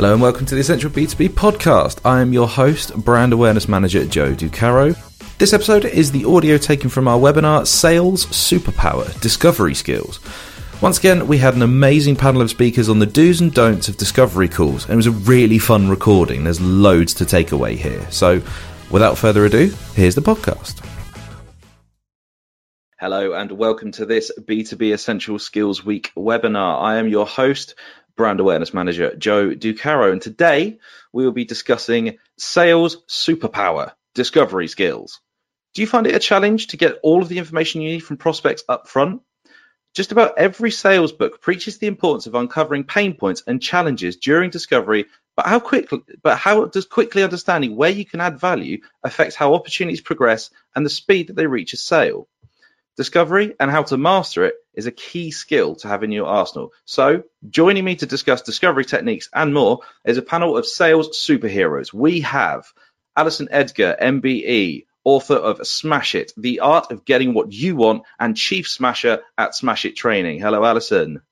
Hello and welcome to the Essential B2B podcast. I am your host, brand awareness manager Joe Ducaro. This episode is the audio taken from our webinar Sales Superpower Discovery Skills. Once again, we had an amazing panel of speakers on the do's and don'ts of discovery calls, and it was a really fun recording. There's loads to take away here. So, without further ado, here's the podcast. Hello, and welcome to this B2B Essential Skills Week webinar. I am your host, brand awareness manager Joe Ducaro. And today we will be discussing sales superpower discovery skills. Do you find it a challenge to get all of the information you need from prospects up front? Just about every sales book preaches the importance of uncovering pain points and challenges during discovery, but how quickly but how does quickly understanding where you can add value affect how opportunities progress and the speed that they reach a sale? Discovery and how to master it is a key skill to have in your arsenal. So, joining me to discuss discovery techniques and more is a panel of sales superheroes. We have Alison Edgar, MBE, author of Smash It, The Art of Getting What You Want, and Chief Smasher at Smash It Training. Hello, Alison.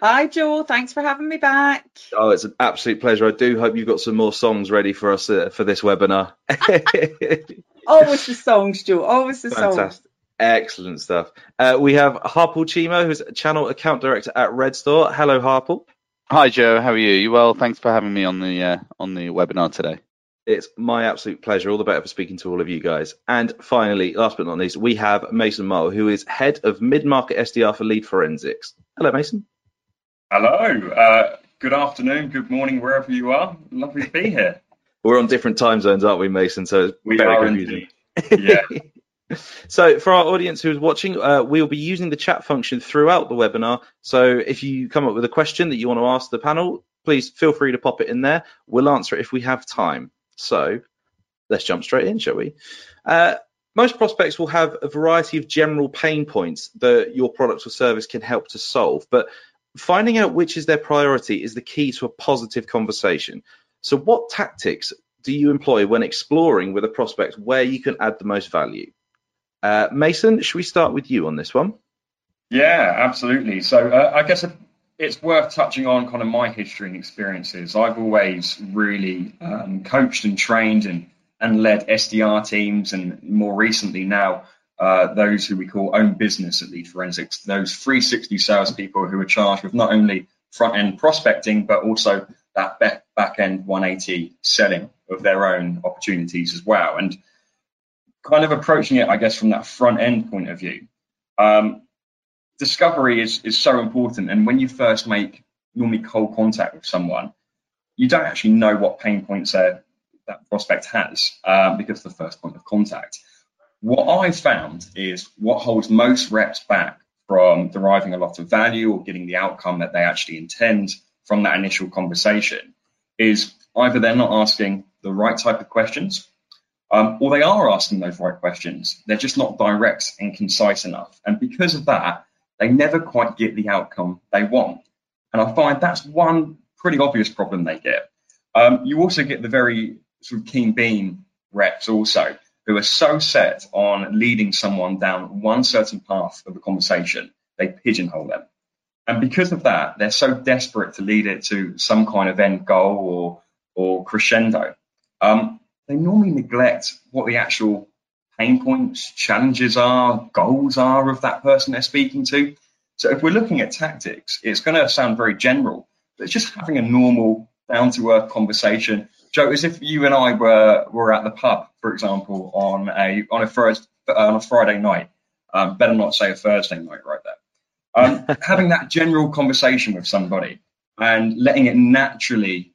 Hi, Joel. Thanks for having me back. Oh, it's an absolute pleasure. I do hope you've got some more songs ready for us uh, for this webinar. Always the songs, Joel. Always the Fantastic. songs. Excellent stuff. Uh, we have Harpal Chima, who's channel account director at Redstor. Hello, Harpal. Hi Joe, how are you? You well? Thanks for having me on the uh, on the webinar today. It's my absolute pleasure. All the better for speaking to all of you guys. And finally, last but not least, we have Mason Mowle, who is head of mid-market SDR for Lead Forensics. Hello, Mason. Hello. Uh, good afternoon. Good morning, wherever you are. Lovely to be here. We're on different time zones, aren't we, Mason? So it's We very are confusing. indeed. Yeah. So, for our audience who's watching, uh, we'll be using the chat function throughout the webinar. So, if you come up with a question that you want to ask the panel, please feel free to pop it in there. We'll answer it if we have time. So, let's jump straight in, shall we? Uh, most prospects will have a variety of general pain points that your product or service can help to solve, but finding out which is their priority is the key to a positive conversation. So, what tactics do you employ when exploring with a prospect where you can add the most value? Uh, Mason, should we start with you on this one? Yeah, absolutely. So uh, I guess it's worth touching on kind of my history and experiences. I've always really um, coached and trained and, and led SDR teams, and more recently now, uh, those who we call own business at Lead Forensics, those 360 salespeople who are charged with not only front end prospecting, but also that back end 180 selling of their own opportunities as well. And kind of approaching it, I guess, from that front end point of view. Um, discovery is, is so important. And when you first make normally cold contact with someone, you don't actually know what pain points that prospect has um, because the first point of contact. What I've found is what holds most reps back from deriving a lot of value or getting the outcome that they actually intend from that initial conversation is either they're not asking the right type of questions um, or they are asking those right questions. They're just not direct and concise enough. And because of that, they never quite get the outcome they want. And I find that's one pretty obvious problem they get. Um, you also get the very sort of keen bean reps also, who are so set on leading someone down one certain path of the conversation, they pigeonhole them. And because of that, they're so desperate to lead it to some kind of end goal or, or crescendo. Um, they normally neglect what the actual pain points, challenges are, goals are of that person they're speaking to. So if we're looking at tactics, it's going to sound very general, but it's just having a normal, down to earth conversation. Joe, as if you and I were were at the pub, for example, on a on a first on a Friday night. Um, better not say a Thursday night right there. Um, having that general conversation with somebody and letting it naturally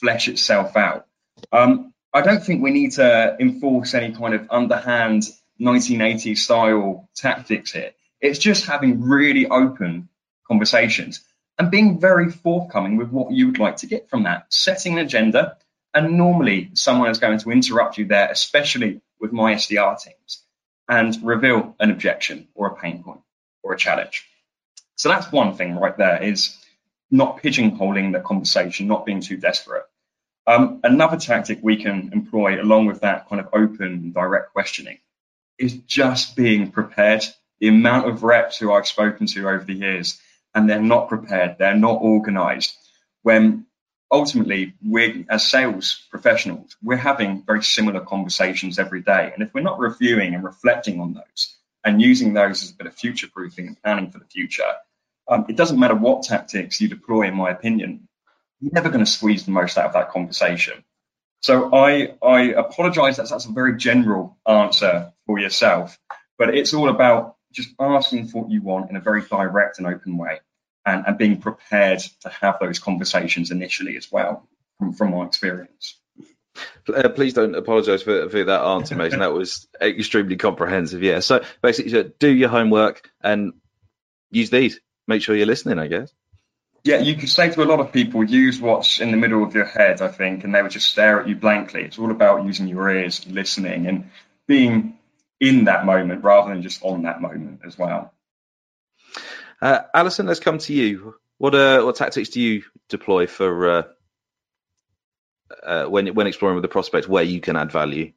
flesh itself out. Um, I don't think we need to enforce any kind of underhand 1980s style tactics here. It's just having really open conversations and being very forthcoming with what you would like to get from that, setting an agenda. And normally someone is going to interrupt you there, especially with my SDR teams, and reveal an objection or a pain point or a challenge. So that's one thing right there is not pigeonholing the conversation, not being too desperate. Um, another tactic we can employ along with that kind of open direct questioning is just being prepared. The amount of reps who I've spoken to over the years and they're not prepared, they're not organized. When ultimately, we're as sales professionals, we're having very similar conversations every day. And if we're not reviewing and reflecting on those and using those as a bit of future proofing and planning for the future, um, it doesn't matter what tactics you deploy, in my opinion, never going to squeeze the most out of that conversation. So I, I apologize that that's a very general answer for yourself, but it's all about just asking for what you want in a very direct and open way and, and being prepared to have those conversations initially as well from, from my experience. Uh, please don't apologise for, for that answer, Mason. that was extremely comprehensive. Yeah. So basically, do your homework and use these. Make sure you're listening. I guess. Yeah, you could say to a lot of people, use what's in the middle of your head. I think, and they would just stare at you blankly. It's all about using your ears, listening, and being in that moment rather than just on that moment as well. Uh, Alison, let's come to you. What uh, what tactics do you deploy for uh, uh, when when exploring with the prospect where you can add value?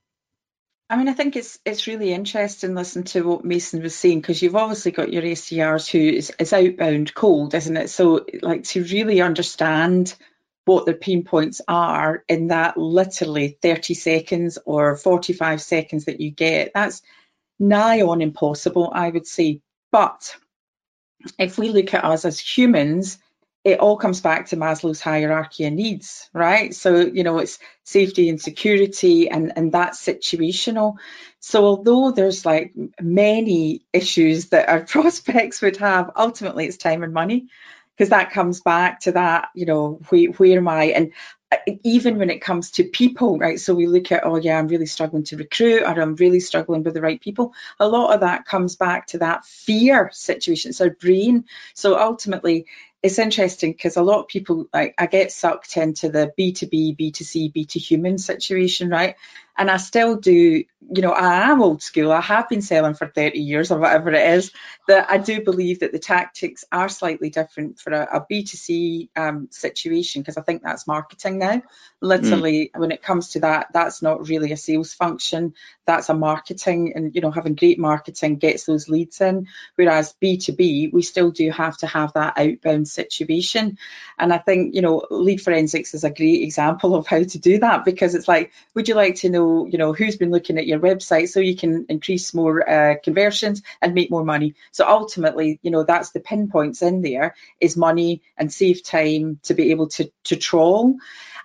I mean, I think it's it's really interesting listening to what Mason was saying because you've obviously got your ACRs who is, is outbound cold, isn't it? So, like to really understand what their pain points are in that literally 30 seconds or 45 seconds that you get, that's nigh on impossible, I would say. But if we look at us as humans, it all comes back to Maslow's hierarchy of needs, right? So, you know, it's safety and security and, and that's situational. So although there's like many issues that our prospects would have, ultimately it's time and money because that comes back to that, you know, where, where am I? And uh, even when it comes to people, right? So we look at, oh yeah, I'm really struggling to recruit, or I'm really struggling with the right people. A lot of that comes back to that fear situation. It's our brain. So ultimately, it's interesting because a lot of people like I get sucked into the B2B, B2C, B2 human situation, right? And I still do, you know, I am old school. I have been selling for 30 years or whatever it is. That I do believe that the tactics are slightly different for a a B2C um, situation because I think that's marketing now. Literally, mm. when it comes to that, that's not really a sales function. That's a marketing, and you know, having great marketing gets those leads in. Whereas B2B, we still do have to have that outbound situation. And I think, you know, Lead Forensics is a great example of how to do that because it's like, would you like to know, you know, who's been looking at your website so you can increase more uh, conversions and make more money? So ultimately, you know, that's the pinpoints in there is money and save time to be able to, to trawl.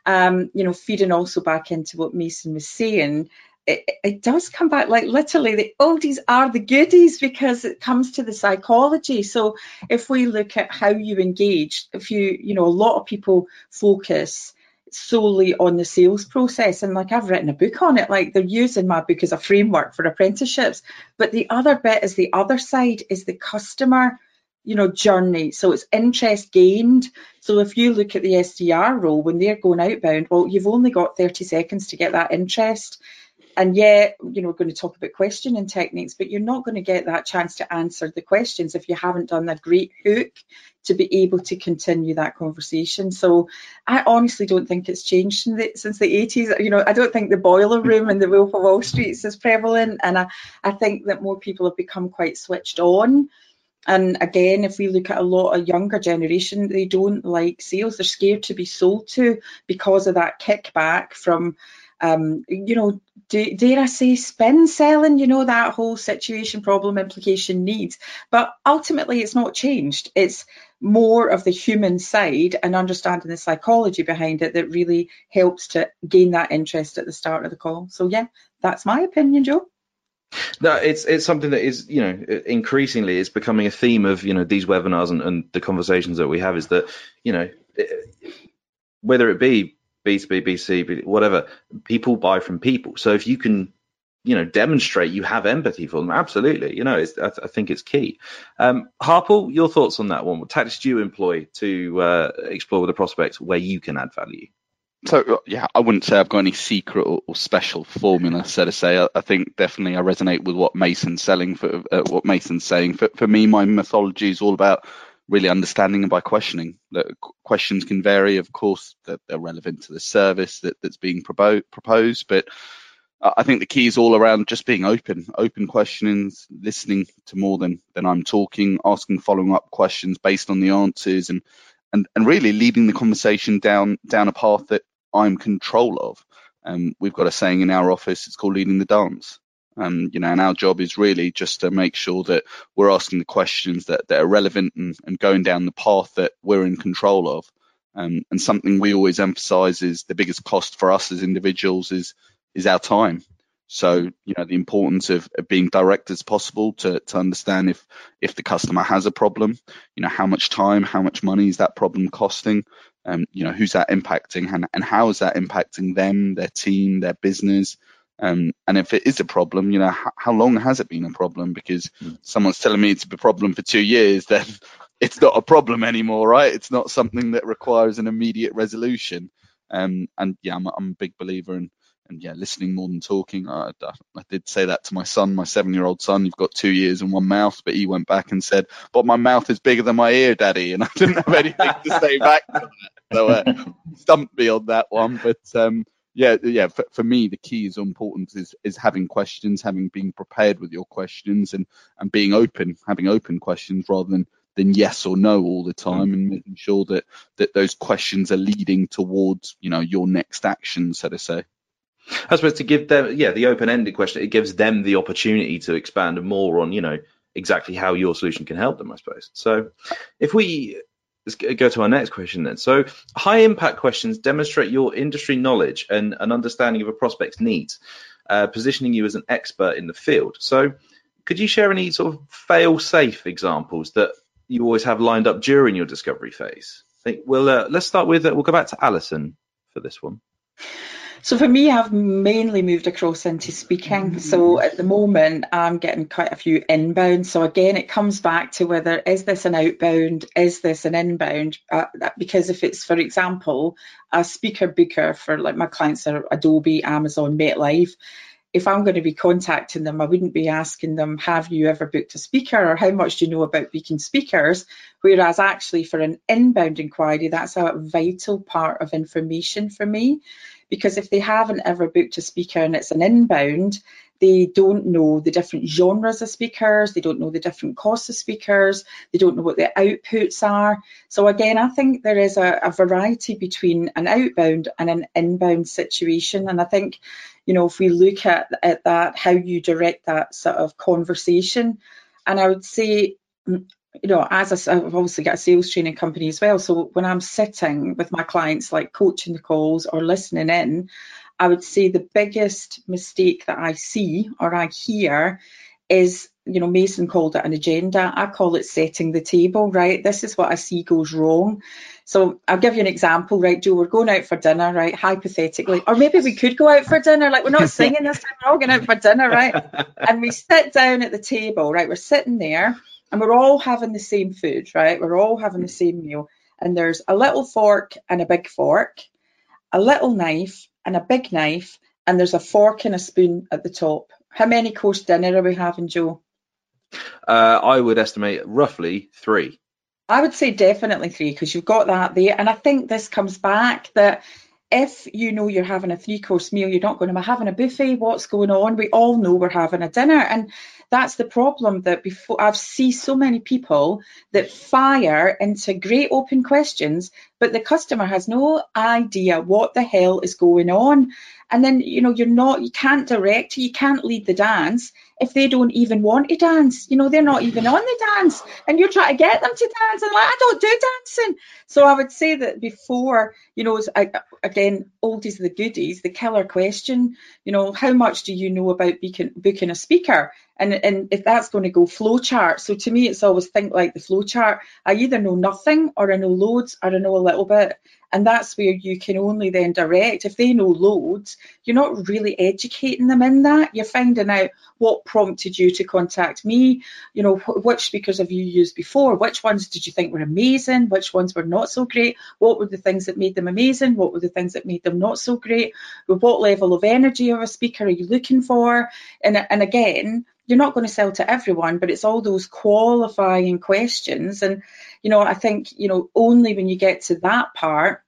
Um, you know, feeding also back into what Mason was saying, it, it, does come back like literally the oldies are the goodies because it comes to the psychology. So if we look at how you engage if you you know a lot of people focus solely on the sales process and like I've written a book on it like they're using my book as a framework for apprenticeships but the other bit is the other side is the customer you know journey. So it's interest gained. So if you look at the SDR role when they're going outbound well you've only got 30 seconds to get that interest and yet, you know, we're going to talk about questioning techniques, but you're not going to get that chance to answer the questions if you haven't done a great hook to be able to continue that conversation. So I honestly don't think it's changed since the 80s. You know, I don't think the boiler room and the Wolf of Wall Street is prevalent. And I, I think that more people have become quite switched on. And again, if we look at a lot of younger generation, they don't like sales. They're scared to be sold to because of that kickback from um, you know, do, dare I say spin selling, you know, that whole situation, problem, implication, needs. But ultimately, it's not changed. It's more of the human side and understanding the psychology behind it that really helps to gain that interest at the start of the call. So, yeah, that's my opinion, Joe. No, it's it's something that is you know increasingly it's becoming a theme of you know these webinars and, and the conversations that we have is that you know whether it be B2B, B2C, whatever, people buy from people. So if you can, you know, demonstrate you have empathy for them, absolutely, you know, I, I, think it's key. Um, Harpal, your thoughts on that one? What tactics do you employ to uh, explore the prospects where you can add value? So uh, yeah, I wouldn't say I've got any secret or, or special formula, so to say. I, I, think definitely I resonate with what Mason's selling for uh, what Mason's saying. For, for me, my mythology is all about really understanding and by questioning. The questions can vary, of course, that they're relevant to the service that, that's being propo- proposed, but I think the key is all around just being open, open questionings, listening to more than, than I'm talking, asking following up questions based on the answers and and and really leading the conversation down down a path that I'm control of. Um, we've got a saying in our office, it's called leading the dance. Um, you know, and our job is really just to make sure that we're asking the questions that, that are relevant and, and going down the path that we're in control of. Um, and something we always emphasize is the biggest cost for us as individuals is is our time. So, you know, the importance of, of, being direct as possible to, to understand if if the customer has a problem, you know, how much time, how much money is that problem costing, um, you know, who's that impacting and, and how is that impacting them, their team, their business, um, and if it is a problem, you know, how, how long has it been a problem? Because mm. someone's telling me it's a problem for two years, then it's not a problem anymore, right? It's not something that requires an immediate resolution. Um, and yeah, I'm, I'm, a big believer in, and yeah, listening more than talking. I, I did say that to my son, my seven-year-old son. You've got two ears and one mouth, but he went back and said, "But my mouth is bigger than my ear, Daddy," and I didn't have anything to say back to that. So uh, stumped me on that one. But um, yeah, yeah. For, for me, the key is important is is having questions, having been prepared with your questions, and and being open, having open questions rather than than yes or no all the time, mm. and making sure that that those questions are leading towards you know your next action, so to say. I suppose to give them, yeah, the open-ended question, it gives them the opportunity to expand more on, you know, exactly how your solution can help them. I suppose. So, if we let's go to our next question then. So, high impact questions demonstrate your industry knowledge and an understanding of a prospect's needs, uh, positioning you as an expert in the field. So, could you share any sort of fail safe examples that you always have lined up during your discovery phase? I think we'll uh, let's start with uh, we'll go back to Alison for this one. So for me, I've mainly moved across into speaking. Mm-hmm. So at the moment, I'm getting quite a few inbound. So again, it comes back to whether is this an outbound, is this an inbound? Uh, because if it's, for example, a speaker booker for like my clients are Adobe, Amazon, MetLife. If I'm going to be contacting them, I wouldn't be asking them, have you ever booked a speaker or how much do you know about booking speakers? Whereas actually for an inbound inquiry, that's a vital part of information for me because if they haven't ever booked a speaker and it's an inbound, they don't know the different genres of speakers, they don't know the different costs of speakers, they don't know what the outputs are. So again, I think there is a, a variety between an outbound and an inbound situation. And I think, you know, if we look at, at that, how you direct that sort of conversation, and I would say you know, as i have obviously got a sales training company as well. So when I'm sitting with my clients, like coaching the calls or listening in, I would say the biggest mistake that I see or I hear is, you know, Mason called it an agenda. I call it setting the table, right? This is what I see goes wrong. So I'll give you an example, right, Joe? We're going out for dinner, right? Hypothetically, or maybe we could go out for dinner. Like we're not singing this time, we're all going out for dinner, right? And we sit down at the table, right? We're sitting there and we're all having the same food, right? We're all having the same meal. And there's a little fork and a big fork, a little knife and a big knife, and there's a fork and a spoon at the top. How many course dinner are we having, Joe? Uh, I would estimate roughly three. I would say definitely three because you've got that there. And I think this comes back that if you know you're having a three course meal, you're not going to be having a buffet. What's going on? We all know we're having a dinner. And that's the problem that before I've seen so many people that fire into great open questions, but the customer has no idea what the hell is going on. And then, you know, you're not, you can't direct, you can't lead the dance if they don't even want to dance. You know, they're not even on the dance and you're trying to get them to dance and like, I don't do dancing. So I would say that before, you know, uh, again, oldies the goodies, the killer question, you know, how much do you know about booking a speaker? And, and if that's going to go flow chart. So to me, it's always think like the flow chart. I either know nothing or I know loads or I know a little bit. And that's where you can only then direct. If they know loads, you're not really educating them in that. You're finding out what prompted you to contact me. You know, which speakers have you used before? Which ones did you think were amazing? Which ones were not so great? What were the things that made them amazing? What were the things that made them not so great? What level of energy of a speaker are you looking for? And, and again, you're not going to sell to everyone, but it's all those qualifying questions. And, you know, I think, you know, only when you get to that part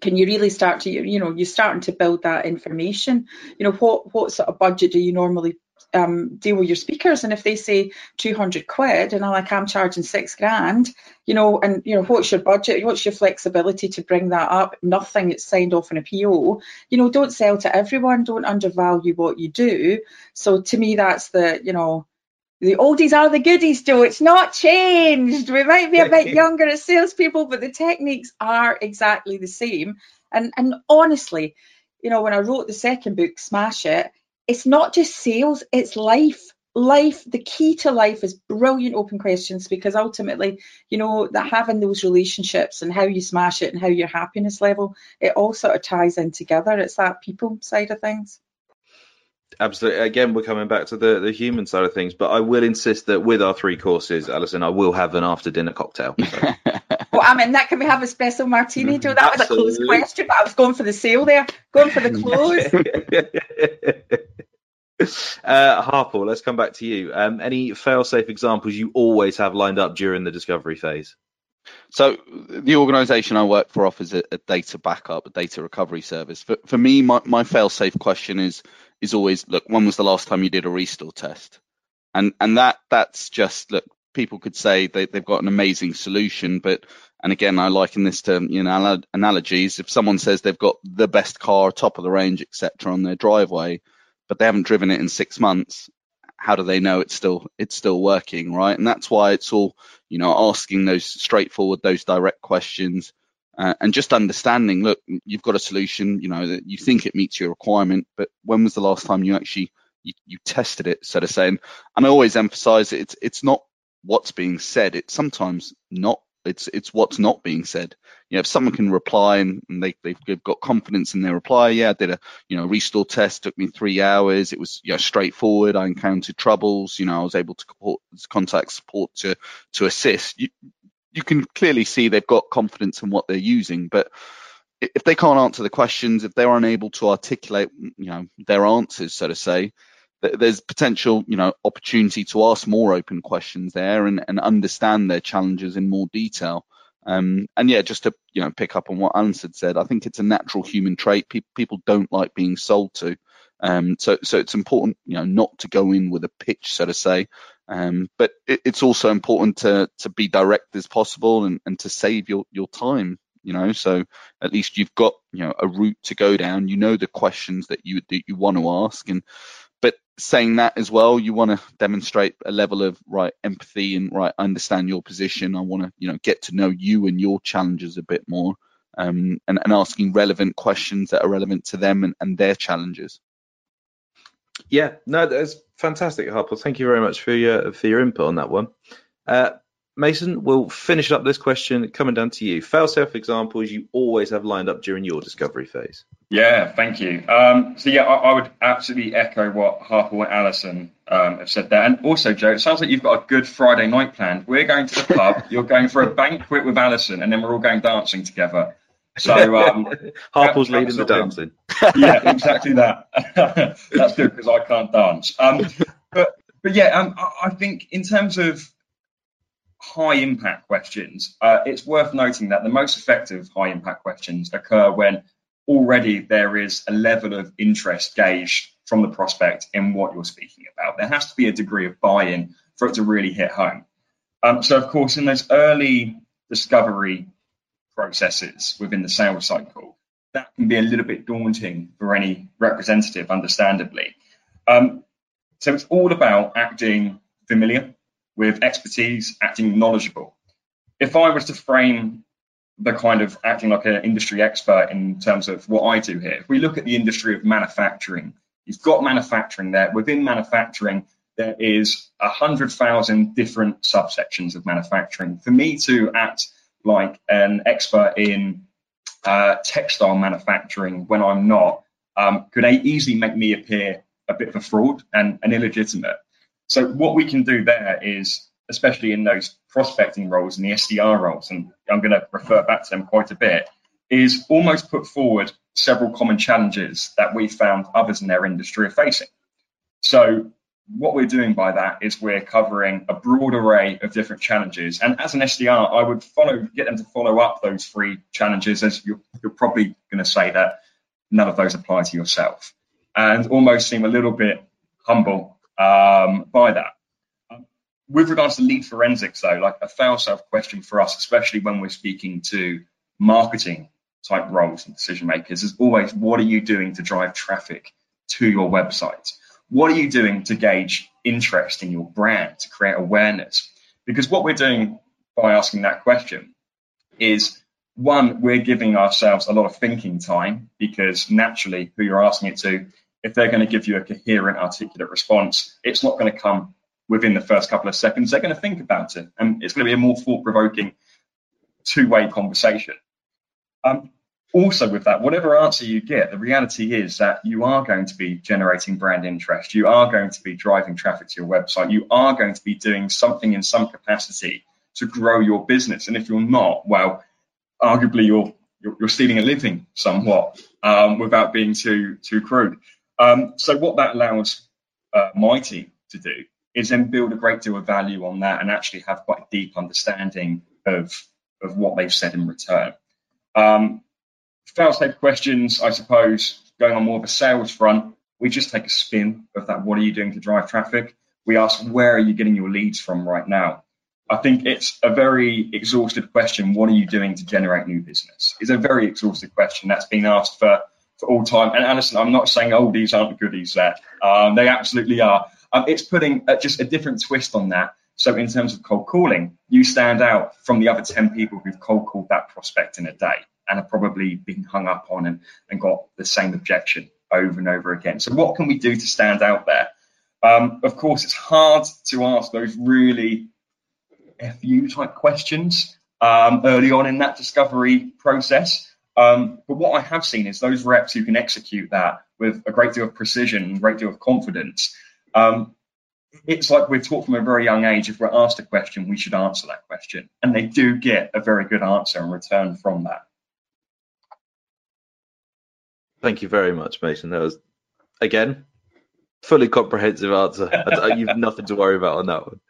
can you really start to, you know, you're starting to build that information. You know, what what sort of budget do you normally um, deal with your speakers. And if they say 200 quid and I'm like, I'm charging six grand, you know, and, you know, what's your budget? What's your flexibility to bring that up? Nothing it's signed off in a PO. You know, don't sell to everyone. Don't undervalue what you do. So to me, that's the, you know, the oldies are the goodies, Joe. It's not changed. We might be a bit younger as salespeople, but the techniques are exactly the same. And and honestly, you know, when I wrote the second book, Smash It, it's not just sales, it's life. Life, the key to life is brilliant open questions because ultimately, you know, that having those relationships and how you smash it and how your happiness level, it all sort of ties in together. It's that people side of things. Absolutely. Again, we're coming back to the, the human side of things, but I will insist that with our three courses, Alison, I will have an after dinner cocktail. So. well, I mean, that can we have a espresso martini, Joe? That Absolutely. was a close question, but I was going for the sale there, going for the close. uh, Harpal, let's come back to you. Um, any fail-safe examples you always have lined up during the discovery phase? So the organisation I work for offers a, a, data backup, a data recovery service. For, for me, my, my fail-safe question is is always look when was the last time you did a restore test? And and that that's just look people could say they, they've got an amazing solution but and again i liken this to you know analogies. If someone says they've got the best car top of the range etc on their driveway but they haven't driven it in six months how do they know it's still it's still working right? And that's why it's all you know asking those straightforward those direct questions uh, and just understanding, look, you've got a solution, you know, that you think it meets your requirement, but when was the last time you actually you, you tested it, so to say? And, and I always emphasize it, it's it's not what's being said, it's sometimes not it's it's what's not being said. You know, if someone can reply and, they they've got confidence in their reply, yeah, I did a you know restore test, took me three hours. It was you know straightforward. I encountered troubles. You know, I was able to contact support to to assist. You, you can clearly see they've got confidence in what they're using, but if they can't answer the questions, if they're unable to articulate, you know, their answers, so to say, there's potential, you know, opportunity to ask more open questions there and, and understand their challenges in more detail. Um, and yeah, just to you know pick up on what Alan said, I think it's a natural human trait. People people don't like being sold to, um, so so it's important, you know, not to go in with a pitch, so to say, um, but it, it's also important to to be direct as possible and, and to save your your time. You know, so at least you've got you know a route to go down. You know the questions that you that you want to ask, and but saying that as well, you want to demonstrate a level of right empathy and right understand your position. I want to you know get to know you and your challenges a bit more, um, and, and asking relevant questions that are relevant to them and, and their challenges. Yeah, no, that's fantastic, Harpal. Thank you very much for your for your input on that one. Uh, Mason, we'll finish up this question coming down to you. Fail safe examples you always have lined up during your discovery phase. Yeah, thank you. Um, so yeah, I, I, would absolutely echo what Harpal and Alison um, have said there. And also, Joe, it sounds like you've got a good Friday night planned. We're going to the pub, you're going for a banquet with Alison, and then we're all going dancing together. So um, Harpal's leading the dancing. yeah, exactly that. That's good because I can't dance. Um, but but yeah, um, I, I, think in terms of high impact questions, uh, it's worth noting that the most effective high impact questions occur when already there is a level of interest gauged from the prospect in what you're speaking about. There has to be a degree of buy-in for it to really hit home. Um, so of course, in those early discovery processes within the sales cycle, that can be a little bit daunting for any representative, understandably. Um, so it's all about acting familiar with expertise, acting knowledgeable. If I was to frame the kind of acting like an industry expert in terms of what I do here, if we look at the industry of manufacturing, you've got manufacturing there. Within manufacturing, there is a hundred thousand different subsections of manufacturing. For me to act like an expert in uh, textile manufacturing when I'm not um, could easily make me appear a bit of a fraud and, and illegitimate. So what we can do there is, especially in those prospecting roles and the SDR roles, and I'm going to refer back to them quite a bit, is almost put forward several common challenges that we found others in their industry are facing. So what we're doing by that is we're covering a broad array of different challenges. And as an SDR, I would follow, get them to follow up those three challenges, as you're, you're probably going to say that none of those apply to yourself, and almost seem a little bit humble um, by that. Um, with regards to Lead Forensics, though, like a fail-safe question for us, especially when we're speaking to marketing type roles and decision makers, is always what are you doing to drive traffic to your website? What are you doing to gauge interest in your brand, to create awareness? Because what we're doing by asking that question is one, we're giving ourselves a lot of thinking time because naturally, who you're asking it to, if they're going to give you a coherent, articulate response, it's not going to come within the first couple of seconds. They're going to think about it, and it's going to be a more thought provoking two way conversation. Um, also, with that, whatever answer you get, the reality is that you are going to be generating brand interest. You are going to be driving traffic to your website. You are going to be doing something in some capacity to grow your business. And if you're not, well, arguably you're you're, stealing a living somewhat um, without being too too crude. Um, so what that allows uh, my team to do is then build a great deal of value on that and actually have quite a deep understanding of of what they've said in return. Um, fail-safe questions, I suppose, going on more of a sales front, we just take a spin of that. What are you doing to drive traffic? We ask, where are you getting your leads from right now? I think it's a very exhaustive question. What are you doing to generate new business? It's a very exhaustive question that's been asked for, for all time. And Alison, I'm not saying, oh, these aren't the goodies there. Um, they absolutely are. Um, it's putting uh, just a different twist on that. So in terms of cold calling, you stand out from the other 10 people who've cold called that prospect in a day and have probably been hung up on and, and got the same objection over and over again. So what can we do to stand out there? Um, of course, it's hard to ask those really FU type questions um, early on in that discovery process. Um, but what I have seen is those reps who can execute that with a great deal of precision and a great deal of confidence. Um, it's like we're taught from a very young age if we're asked a question, we should answer that question. And they do get a very good answer in return from that. Thank you very much, Mason. That was, again, fully comprehensive answer. You've nothing to worry about on that one.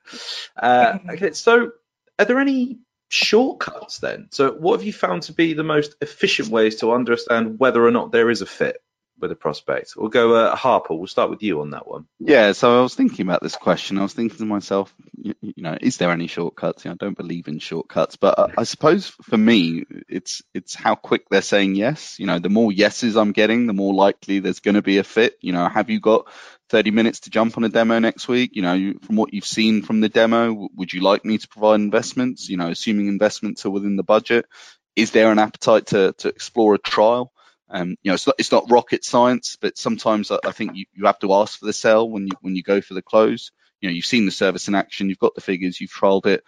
Uh, okay, so are there any shortcuts then? So, what have you found to be the most efficient ways to understand whether or not there is a fit? With a prospect? We'll go uh, Harpal. We'll start with you on that one. Yeah, so I was thinking about this question. I was thinking to myself, you, you know, is there any shortcuts? You know, I don't believe in shortcuts, but I, I, suppose for me, it's it's how quick they're saying yes. You know, the more yeses I'm getting, the more likely there's going to be a fit. You know, have you got 30 minutes to jump on a demo next week? You know, from what you've seen from the demo, would you like me to provide investments? You know, assuming investments are within the budget, is there an appetite to to explore a trial? Um, you know, it's not, it's not rocket science, but sometimes I, I think you, you have to ask for the sell when you when you go for the close. You know, you've seen the service in action, you've got the figures, you've trialed it.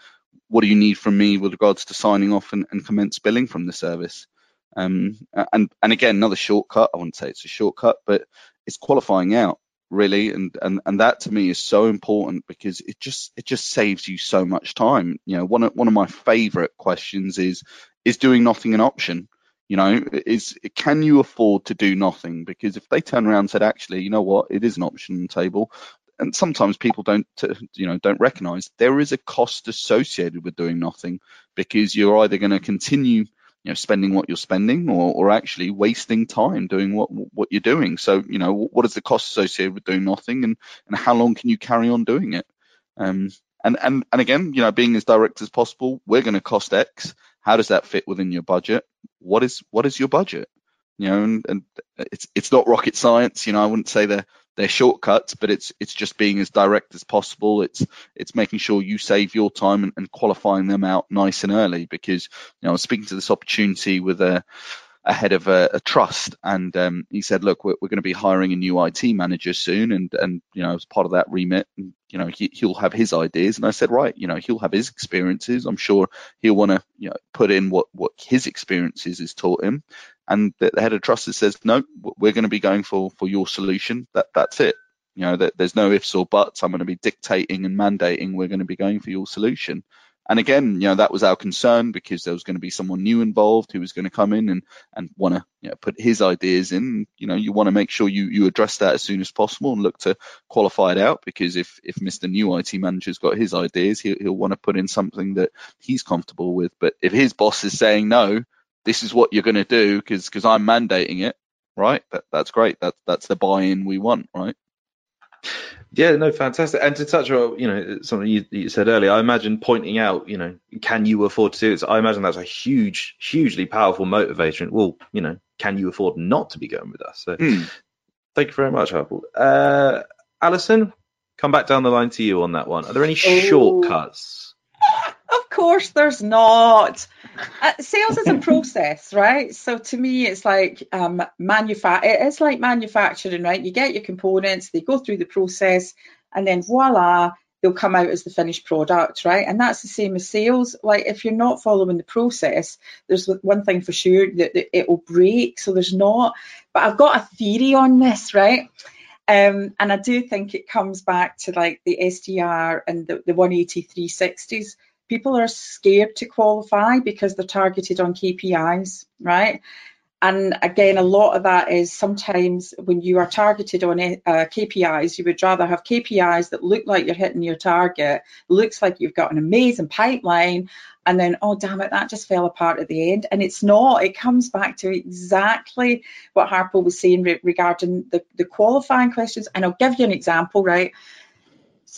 What do you need from me with regards to signing off and, and commence billing from the service? Um, and and again, another shortcut. I wouldn't say it's a shortcut, but it's qualifying out really, and and and that to me is so important because it just it just saves you so much time. You know, one of one of my favorite questions is is doing nothing an option? You know, is can you afford to do nothing? Because if they turn around and said, actually, you know what, it is an option table, and sometimes people don't, you know, don't recognise there is a cost associated with doing nothing because you're either going to continue, you know, spending what you're spending or, or actually wasting time doing what what you're doing. So, you know, what is the cost associated with doing nothing, and and how long can you carry on doing it? Um, and and and again, you know, being as direct as possible, we're going to cost X. How does that fit within your budget? What is what is your budget? You know, and, and it's it's not rocket science. You know, I wouldn't say they're they're shortcuts, but it's it's just being as direct as possible. It's it's making sure you save your time and, and qualifying them out nice and early. Because you know, I was speaking to this opportunity with a ahead of a, a trust, and um, he said, "Look, we're, we're going to be hiring a new IT manager soon, and and you know, as part of that remit, you know, he, he'll have his ideas." And I said, "Right, you know, he'll have his experiences. I'm sure he'll want to, you know, put in what what his experiences has taught him." And the, the head of trust says, "No, we're going to be going for for your solution. That that's it." You know, that there's no ifs or buts. I'm going to be dictating and mandating. We're going to be going for your solution. And again, you know, that was our concern because there was going to be someone new involved who was going to come in and, and want to you know, put his ideas in. You know, you want to make sure you, you address that as soon as possible and look to qualify it out because if, if Mr. New IT Manager's got his ideas, he'll, he'll want to put in something that he's comfortable with. But if his boss is saying, no, this is what you're going to do because I'm mandating it, right? That, that's great. That, that's the buy-in we want, right? Yeah, no, fantastic. And to touch on, you know, something you, you, said earlier, I imagine pointing out, you know, can you afford to do this? I imagine that's a huge, hugely powerful motivation. Well, you know, can you afford not to be going with us? So, mm. thank you very much, Harpal. Uh, Alison, come back down the line to you on that one. Are there any oh. shortcuts? Of course, there's not. Uh, sales is a process, right? So to me, it's like um, manufa- It's like manufacturing, right? You get your components, they go through the process, and then voila, they'll come out as the finished product, right? And that's the same as sales. Like if you're not following the process, there's one thing for sure that, that it will break. So there's not. But I've got a theory on this, right? Um, and I do think it comes back to like the SDR and the, the 180 360s people are scared to qualify because they're targeted on KPIs, right? And again, a lot of that is sometimes when you are targeted on uh, KPIs, you would rather have KPIs that look like you're hitting your target, looks like you've got an amazing pipeline, and then, oh, damn it, that just fell apart at the end. And it's not. It comes back to exactly what Harpal was saying re- regarding the, the qualifying questions. And I'll give you an example, right?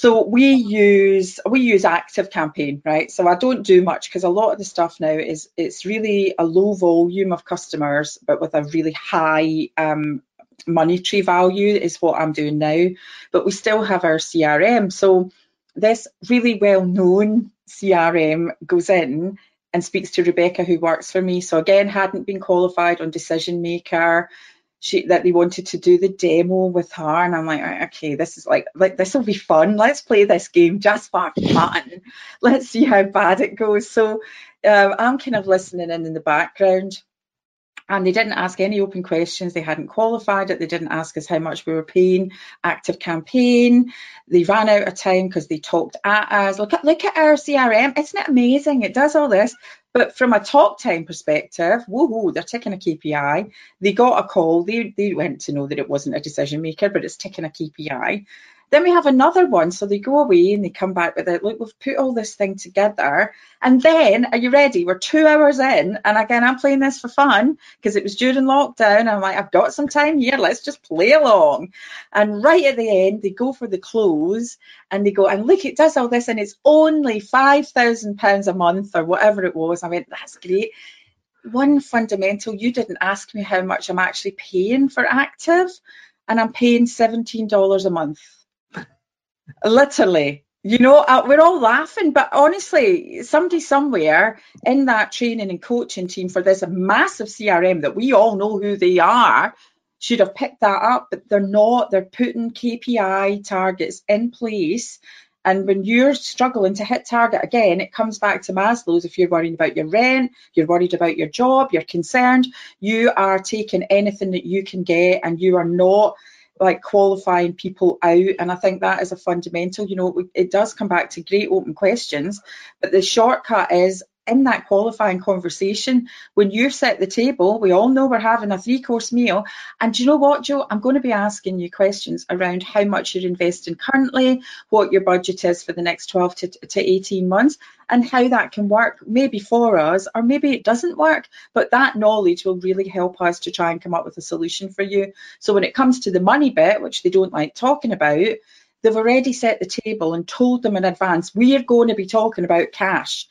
So we use we use ActiveCampaign, right? So I don't do much because a lot of the stuff now is it's really a low volume of customers, but with a really high um, monetary value is what I'm doing now. But we still have our CRM. So this really well known CRM goes in and speaks to Rebecca, who works for me. So again, hadn't been qualified on decision maker she that they wanted to do the demo with her and I'm like okay this is like like this will be fun let's play this game just for fun let's see how bad it goes so um, I'm kind of listening in in the background and they didn't ask any open questions. They hadn't qualified it. They didn't ask us how much we were paying. ActiveCampaign. They ran out of time because they talked at us. Look at look at our CRM. Isn't it amazing? It does all this. But from a talk time perspective, woohoo, they're ticking a KPI. They got a call. They they went to know that it wasn't a decision maker, but it's ticking a KPI. Then we have another one. So they go away and they come back with it. Look, we've put all this thing together. And then, are you ready? We're two hours in. And again, I'm playing this for fun because it was during lockdown. I'm like, I've got some time here. Let's just play along. And right at the end, they go for the close and they go, and look, it does all this. And it's only £5,000 a month or whatever it was. I went, that's great one fundamental you didn't ask me how much i'm actually paying for active and i'm paying $17 a month Literally. You know, uh, we're all laughing, but honestly, somebody somewhere in that training and coaching team for this massive CRM that we all know who they are should have picked that up, but they're not. They're putting KPI targets in place. And when you're struggling to hit target again, it comes back to Maslow's. If you're worrying about your rent, you're worried about your job, you're concerned, you are taking anything that you can get and you are not like qualifying people out and i think that is a fundamental you know it does come back to great open questions but the shortcut is in that qualifying conversation, when you set the table, we all know we're having a three course meal. And do you know what, Joe? I'm going to be asking you questions around how much you're investing currently, what your budget is for the next 12 to, to 18 months, and how that can work, maybe for us, or maybe it doesn't work. But that knowledge will really help us to try and come up with a solution for you. So when it comes to the money bit, which they don't like talking about, they've already set the table and told them in advance, we are going to be talking about cash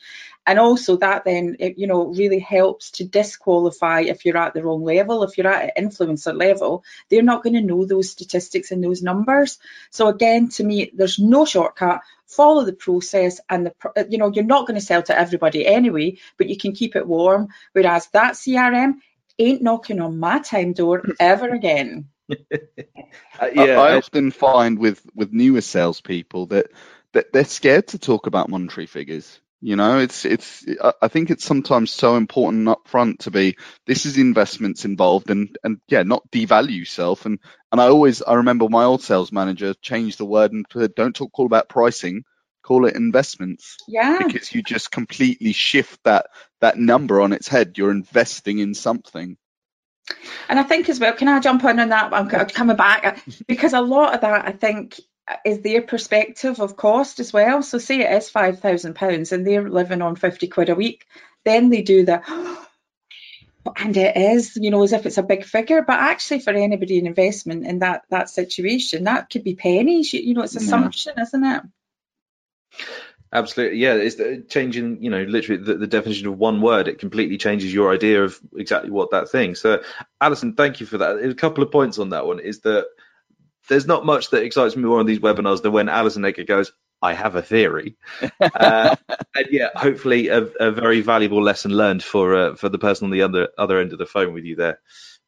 and also that then it, you know really helps to disqualify if you're at the wrong level. If you're at an influencer level they're not going to know those statistics and those numbers. So again to me there's no shortcut. Follow the process and the you know you're not going to sell to everybody anyway but you can keep it warm. Whereas that CRM ain't knocking on my time door ever again. Uh, yeah, I, I often find with with newer salespeople that that they're scared to talk about monetary figures. You know, it's it's. I think it's sometimes so important up front to be. This is investments involved, and and yeah, not devalue self. And and I always I remember my old sales manager changed the word and said, don't talk call about pricing, call it investments. Yeah. Because you just completely shift that that number on its head. You're investing in something. And I think as well, can I jump on on that? I'm coming back because a lot of that I think is their perspective of cost as well. So say it is five thousand pounds and they're living on fifty quid a week, then they do the And it is, you know, as if it's a big figure, but actually for anybody in investment in that that situation, that could be pennies. You, you know, it's assumption, yeah. isn't it? Absolutely, yeah. It's changing, you know, literally the, the, definition of one word. It completely changes your idea of exactly what that thing. So, Alison, thank you for that. A couple of points on that one is that there's not much that excites me more on these webinars than when Alison Edgar goes, I have a theory. uh, and yeah, hopefully a, a, very valuable lesson learned for uh, for the person on the other other end of the phone with you there.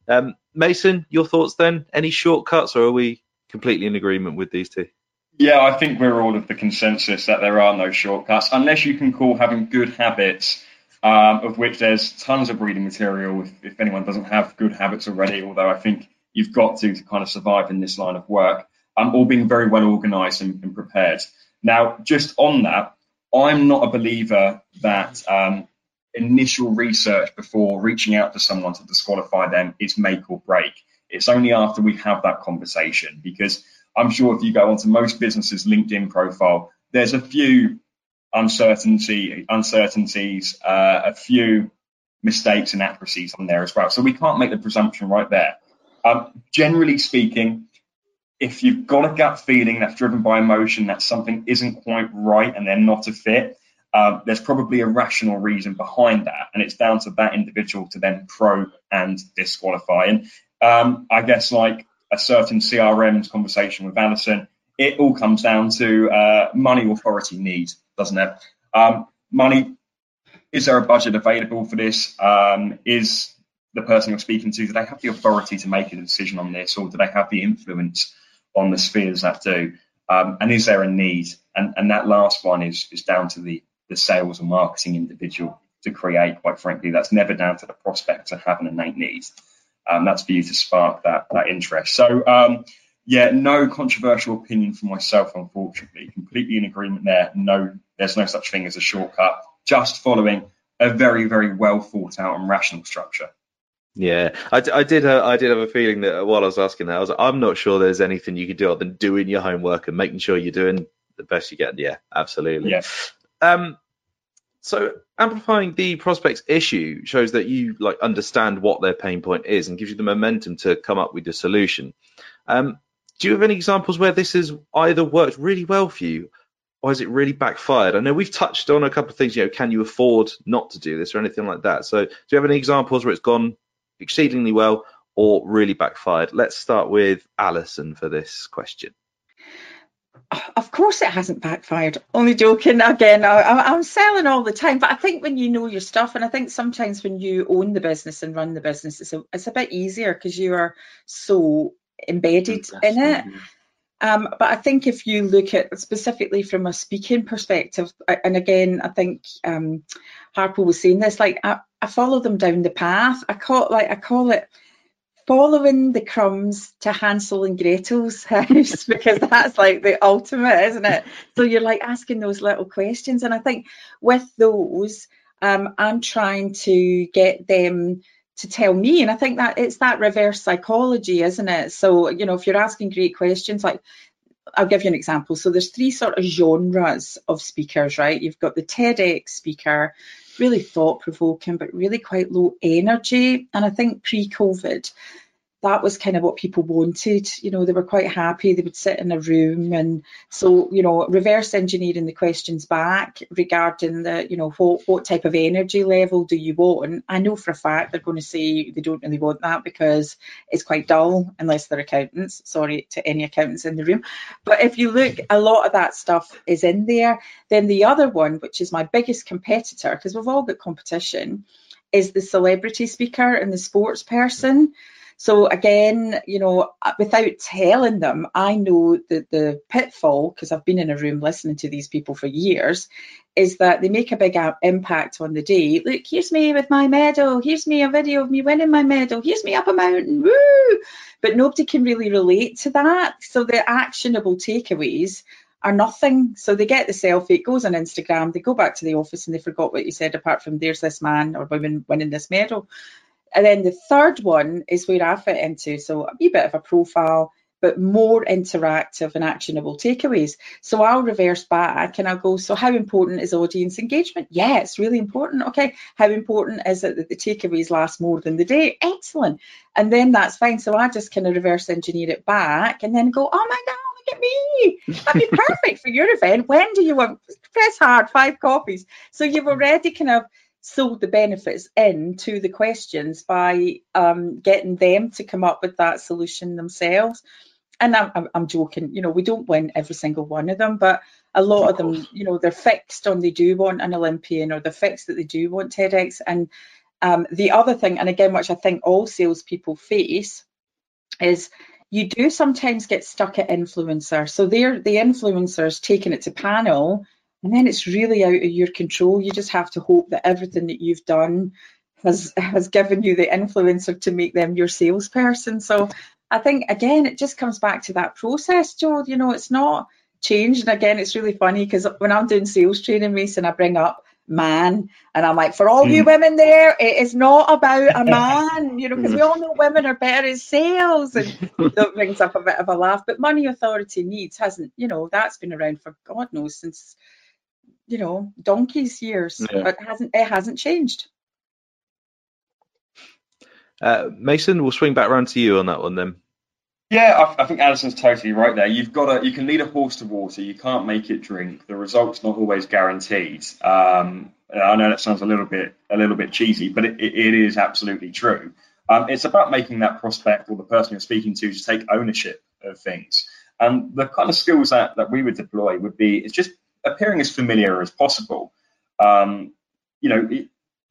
Um, Mason, your thoughts then? Any shortcuts, or are we completely in agreement with these two? Yeah, I think we're all of the consensus that there are no shortcuts, unless you can call having good habits, um, of which there's tons of reading material. If, if anyone doesn't have good habits already, although I think you've got to, to kind of survive in this line of work, um, or being very well organised and, and prepared. Now, just on that, I'm not a believer that um, initial research before reaching out to someone to disqualify them is make or break. It's only after we have that conversation because I'm sure if you go onto most businesses' LinkedIn profile, there's a few uncertainty uncertainties, uh, a few mistakes and accuracies on there as well. So we can't make the presumption right there. Um, generally speaking, if you've got a gut feeling that's driven by emotion that something isn't quite right and they're not a fit, uh, there's probably a rational reason behind that, and it's down to that individual to then probe and disqualify. And um, I guess like a certain CRM's conversation with Alison, it all comes down to uh, money, authority, need, doesn't it? Um, money. Is there a budget available for this? Um, is the person you're speaking to, do they have the authority to make a decision on this, or do they have the influence on the spheres that do? Um, and is there a need? And, and that last one is is down to the the sales and marketing individual to create. Quite frankly, that's never down to the prospect to have an innate need. Um, that's for you to spark that that interest. So um, yeah, no controversial opinion for myself, unfortunately. Completely in agreement there. No, there's no such thing as a shortcut. Just following a very very well thought out and rational structure. Yeah, I, I did. Uh, I did have a feeling that while I was asking that, I was like, I'm not sure there's anything you can do other than doing your homework and making sure you're doing the best you can. Yeah, absolutely. Yeah. Um, so amplifying the prospects issue shows that you like understand what their pain point is and gives you the momentum to come up with a solution. Um, do you have any examples where this has either worked really well for you or has it really backfired? I know we've touched on a couple of things. You know, can you afford not to do this or anything like that? So, do you have any examples where it's gone exceedingly well or really backfired? Let's start with Alison for this question. Of course, it hasn't backfired. Only joking. Again, I, am selling all the time, but I think when you know your stuff, and I think sometimes when you own the business and run the business, it's a, it's a bit easier because you are so embedded in it. Um, but I think if you look at specifically from a speaking perspective, and again, I think um, Harpal was saying this, like I, I follow them down the path. I call like I call it following the crumbs to Hansel and Gretel's house because that's like the ultimate, isn't it? So you're like asking those little questions, and I think with those, um, I'm trying to get them to tell me, and I think that it's that reverse psychology, isn't it? So you know, if you're asking great questions, like I'll give you an example. So there's three sort of genres of speakers, right? You've got the TEDx speaker, really thought provoking, but really quite low energy. And I think pre COVID, that was kind of what people wanted. You know, they were quite happy. They would sit in a room, and so you know, reverse engineering the questions back regarding the, you know, what what type of energy level do you want? I know for a fact they're going to say they don't really want that because it's quite dull, unless they're accountants. Sorry to any accountants in the room, but if you look, a lot of that stuff is in there. Then the other one, which is my biggest competitor, because we've all got competition, is the celebrity speaker and the sports person. So again, you know, uh, without telling them, I know that the pitfall, because I've been in a room listening to these people for years, is that they make a big uh, impact on the day. Look, here's me with my medal. Here's me a video of me winning my medal. Here's me up a mountain. Woo! But nobody can really relate to that. So the actionable takeaways are nothing. So they get the selfie, it goes on Instagram, they go back to the office and they forgot what you said apart from there's this man or woman winning this medal. And then the third one is where I fit into. So a wee bit of a profile, but more interactive and actionable takeaways. So I'll reverse back and I'll go, so how important is audience engagement? Yeah, it's really important. Okay, how important is it that the takeaways last more than the day? Excellent. And then that's fine. So I just kind of reverse engineer it back and then go, oh my God, look at me. That'd be perfect for your event. When do you want? Press hard, five copies. So you've already kind of sold the benefits in to the questions by um, getting them to come up with that solution themselves. And I'm, I'm, joking, you know, we don't win every single one of them, but a lot of, of them, you know, they're fixed on they do want an Olympian or they're fixed that they do want TEDx. And um, the other thing, and again, which I think all salespeople face, is you do sometimes get stuck at influencer. So they're the influencers taking it to panel and then it's really out of your control. You just have to hope that everything that you've done has has given you the influencer to make them your salesperson. So I think again, it just comes back to that process, Joe. You know, it's not changed. And again, it's really funny because when I'm doing sales training, Mason, I bring up man, and I'm like, for all mm. you women there, it is not about a man, you know, because we all know women are better at sales, and that brings up a bit of a laugh. But money, authority, needs hasn't, you know, that's been around for God knows since you know donkey's years yeah. but it hasn't it hasn't changed. Uh, mason we'll swing back around to you on that one then. Yeah I, I, think alison's totally right there. You've got to you can lead a horse to water. You can't make it drink. The result's not always guaranteed. Um, i know that sounds a little bit a little bit cheesy but it, it, it is absolutely true. Um, it's about making that prospect or the person you're speaking to just take ownership of things. And the kind of skills that, that we would deploy would be it's just appearing as familiar as possible. Um, you know, it,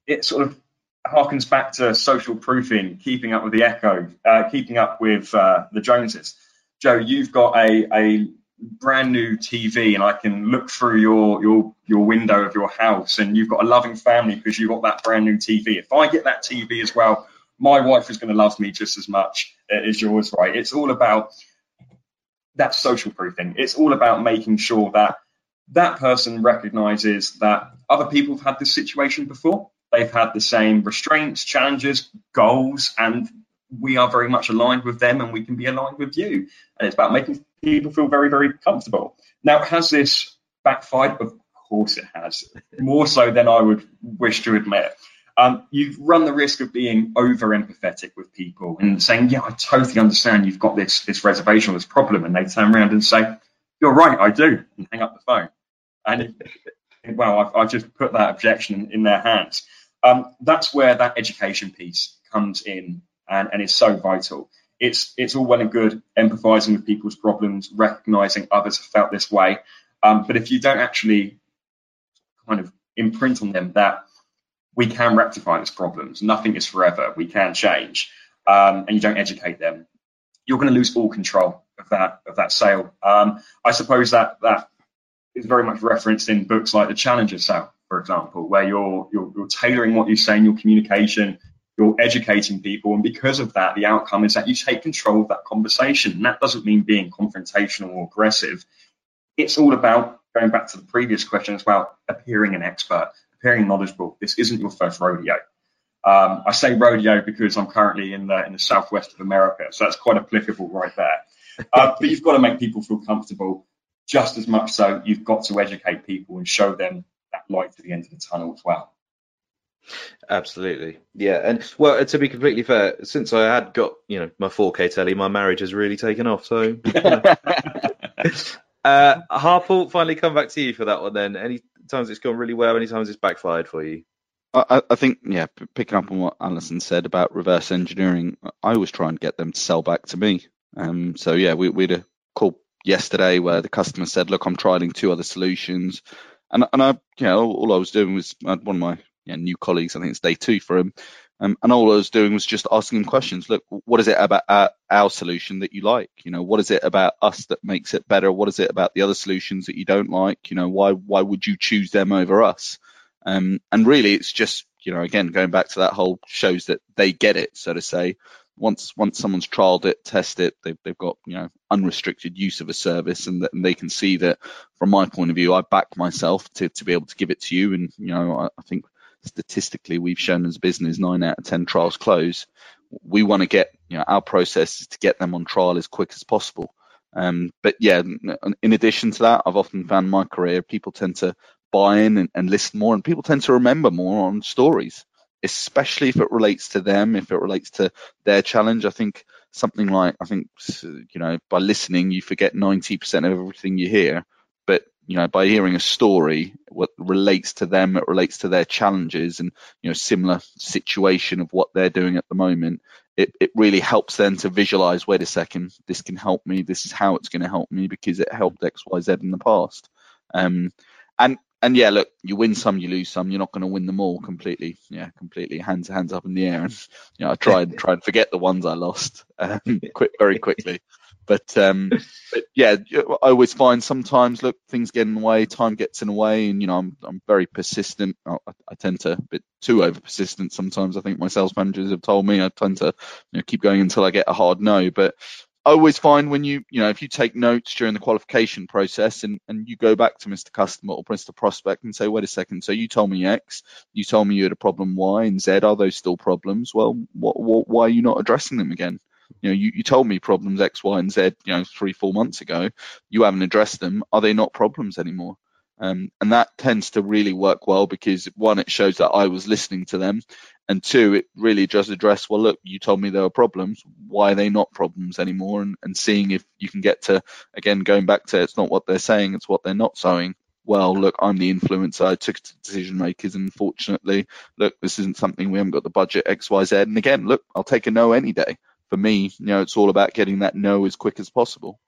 it, sort of harkens back to social proofing, keeping up with the echo, uh, keeping up with uh, the Joneses. Joe, you've got a, a brand new TV, and I can look through your your your window of your house, and you've got a loving family because you've got that brand new TV. If I get that TV as well, my wife is going to love me just as much as yours, right? It's all about that social proofing. It's all about making sure that that person recognizes that other people have had this situation before. They've had the same restraints, challenges, goals, and we are very much aligned with them and we can be aligned with you. And it's about making people feel very, very comfortable. Now, has this backfired? Of course it has, more so than I would wish to admit. Um, you run the risk of being over empathetic with people and saying, Yeah, I totally understand you've got this, this reservation or this problem. And they turn around and say, You're right, I do, and hang up the phone. And well, I've, I've, just put that objection in their hands. Um, that's where that education piece comes in and, and is so vital. It's it's all well and good empathizing with people's problems, recognizing others have felt this way, um, but if you don't actually kind of imprint on them that we can rectify these problems, nothing is forever, we can change, um, and you don't educate them, you're going to lose all control of that of that sale. Um, I suppose that that is very much referenced in books like The Challenger Sale, for example, where you're, you're, you're tailoring what you say in your communication, you're educating people, and because of that, the outcome is that you take control of that conversation. And that doesn't mean being confrontational or aggressive. It's all about going back to the previous question as well, appearing an expert, appearing knowledgeable. This isn't your first rodeo. Um, I say rodeo because I'm currently in the in the southwest of America, so that's quite applicable right there. Uh, but you've got to make people feel comfortable just as much so you've got to educate people and show them that light at the end of the tunnel as well. Absolutely, yeah, and well, to be completely fair, since I had got you know my 4K telly, my marriage has really taken off. So, uh, Harpal, finally come back to you for that one. Then, any times it's gone really well, any times it's backfired for you. I, I think, yeah, picking up on what Alison said about reverse engineering, I always try and get them to sell back to me. Um, so yeah, we, we had a call yesterday where the customer said, "Look, I'm trialing two other solutions," and and I, you know, all I was doing was I had one of my you know, new colleagues. I think it's day two for him, um, and all I was doing was just asking him questions. Look, what is it about our, our, solution that you like? You know, what is it about us that makes it better? What is it about the other solutions that you don't like? You know, why why would you choose them over us? Um, and really, it's just you know, again, going back to that whole shows that they get it, so to say once once someone's trialed it, tested it, they've, they've got you know unrestricted use of a service, and, that, and they can see that from my point of view, I back myself to, to be able to give it to you. And you know, I, I think statistically, we've shown as a business nine out of ten trials close. We want to get you know, our process is to get them on trial as quick as possible. Um, but yeah, in addition to that, I've often found in my career people tend to buy in and, and listen more, and people tend to remember more on stories, especially if it relates to them, if it relates to their challenge. I think something like I think you know by listening you forget 90% of everything you hear, but you know by hearing a story what relates to them, it relates to their challenges and you know similar situation of what they're doing at the moment. It, it really helps them to visualize wait a second this can help me this is how it's going to help me because it helped xyz in the past um, and and yeah, look, you win some, you lose some. You're not going to win them all completely. Yeah, completely hands hands up in the air. And you know, I try and try and forget the ones I lost um, quick very quickly. But um, but yeah, I always find sometimes look things get in the way, time gets in the way, and you know I'm I'm very persistent. I, I tend to a bit too over persistent sometimes. I think my sales managers have told me I tend to you know, keep going until I get a hard no. But I always find when you, you know, if you take notes during the qualification process and, and you go back to Mr. Customer or Mr. Prospect and say, wait a second, so you told me X, you told me you had a problem Y and Z, are those still problems? Well, what, what, why are you not addressing them again? You know, you, you told me problems X, Y, and Z, you know, three, four months ago. You haven't addressed them. Are they not problems anymore? Um, and that tends to really work well because one, it shows that I was listening to them, and two, it really does address, well, look, you told me there were problems. Why are they not problems anymore? And, and seeing if you can get to, again, going back to it's not what they're saying, it's what they're not saying. Well, look, I'm the influencer. I took to decision makers, and unfortunately, look, this isn't something we haven't got the budget X, Y, Z. And again, look, I'll take a no any day. For me, you know, it's all about getting that no as quick as possible.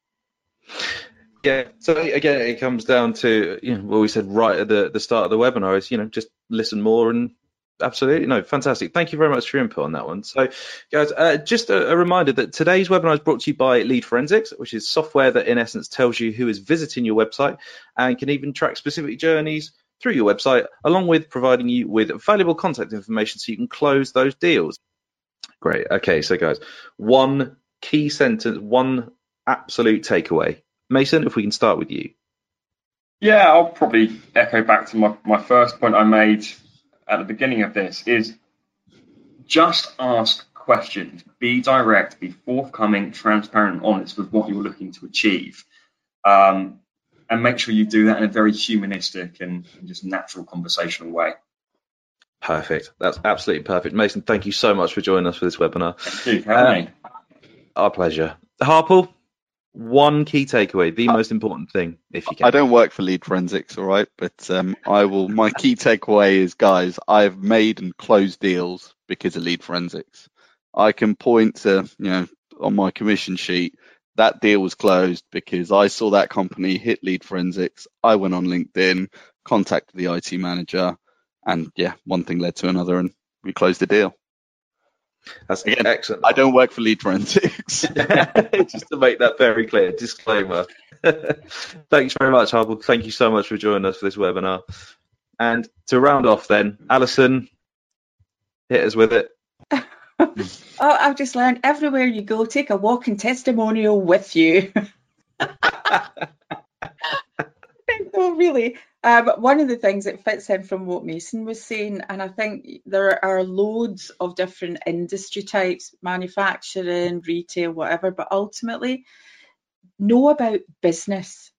Yeah. So again, it comes down to you know what we said right at the the start of the webinar is you know just listen more and absolutely. No fantastic. Thank you very much for your input on that one. So guys uh, just a, a, reminder that today's webinar is brought to you by lead forensics which is software that in essence tells you who is visiting your website and can even track specific journeys through your website along with providing you with valuable contact information so you can close those deals. Great. Okay so guys one key sentence one absolute takeaway. Mason, if we can start with you. Yeah, I'll probably echo back to my, my first point I made at the beginning of this is just ask questions, be direct, be forthcoming, transparent, and honest with what you're looking to achieve. Um, and make sure you do that in a very humanistic and, and just natural conversational way. Perfect. That's absolutely perfect. Mason, thank you so much for joining us for this webinar. Thank you. Uh, our pleasure. Harpal, one key takeaway, the most important thing, if you can. I don't work for Lead Forensics, all right, but um, I will. My key takeaway is, guys, I've made and closed deals because of Lead Forensics. I can point to, you know, on my commission sheet, that deal was closed because I saw that company hit Lead Forensics. I went on LinkedIn, contacted the IT manager, and yeah, one thing led to another, and we closed the deal. That's Again, excellent. I don't work for Lead Forensics. Just to make that very clear, disclaimer. Thanks very much, Harpal. Thank you so much for joining us for this webinar. And to round off, then, Alison, hit us with it. oh, I've just learned everywhere you go, take a walking testimonial with you. no, really. Um, one of the things that fits in from what Mason was saying, and I think there are loads of different industry types, manufacturing, retail, whatever, but ultimately know about business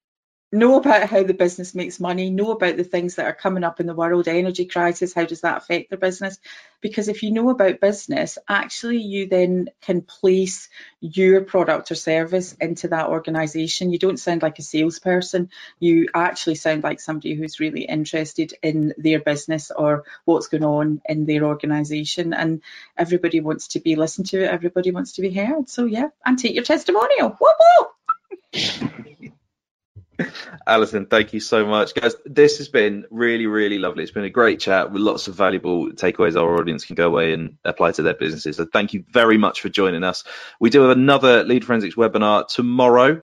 know about how the business makes money, know about the things that are coming up in the world, energy crisis, how does that affect their business? Because if you know about business, actually you then can place your product or service into that organization. You don't sound like a salesperson, you actually sound like somebody who's really interested in their business or what's going on in their organization. And everybody wants to be listened to, everybody wants to be heard. So yeah, and take your testimonial. Whoop whoop. Alison, thank you so much. Guys, this has been really, really lovely. It's been a great chat with lots of valuable takeaways our audience can go away and apply to their businesses. So thank you very much for joining us. We do have another Lead Forensics webinar tomorrow.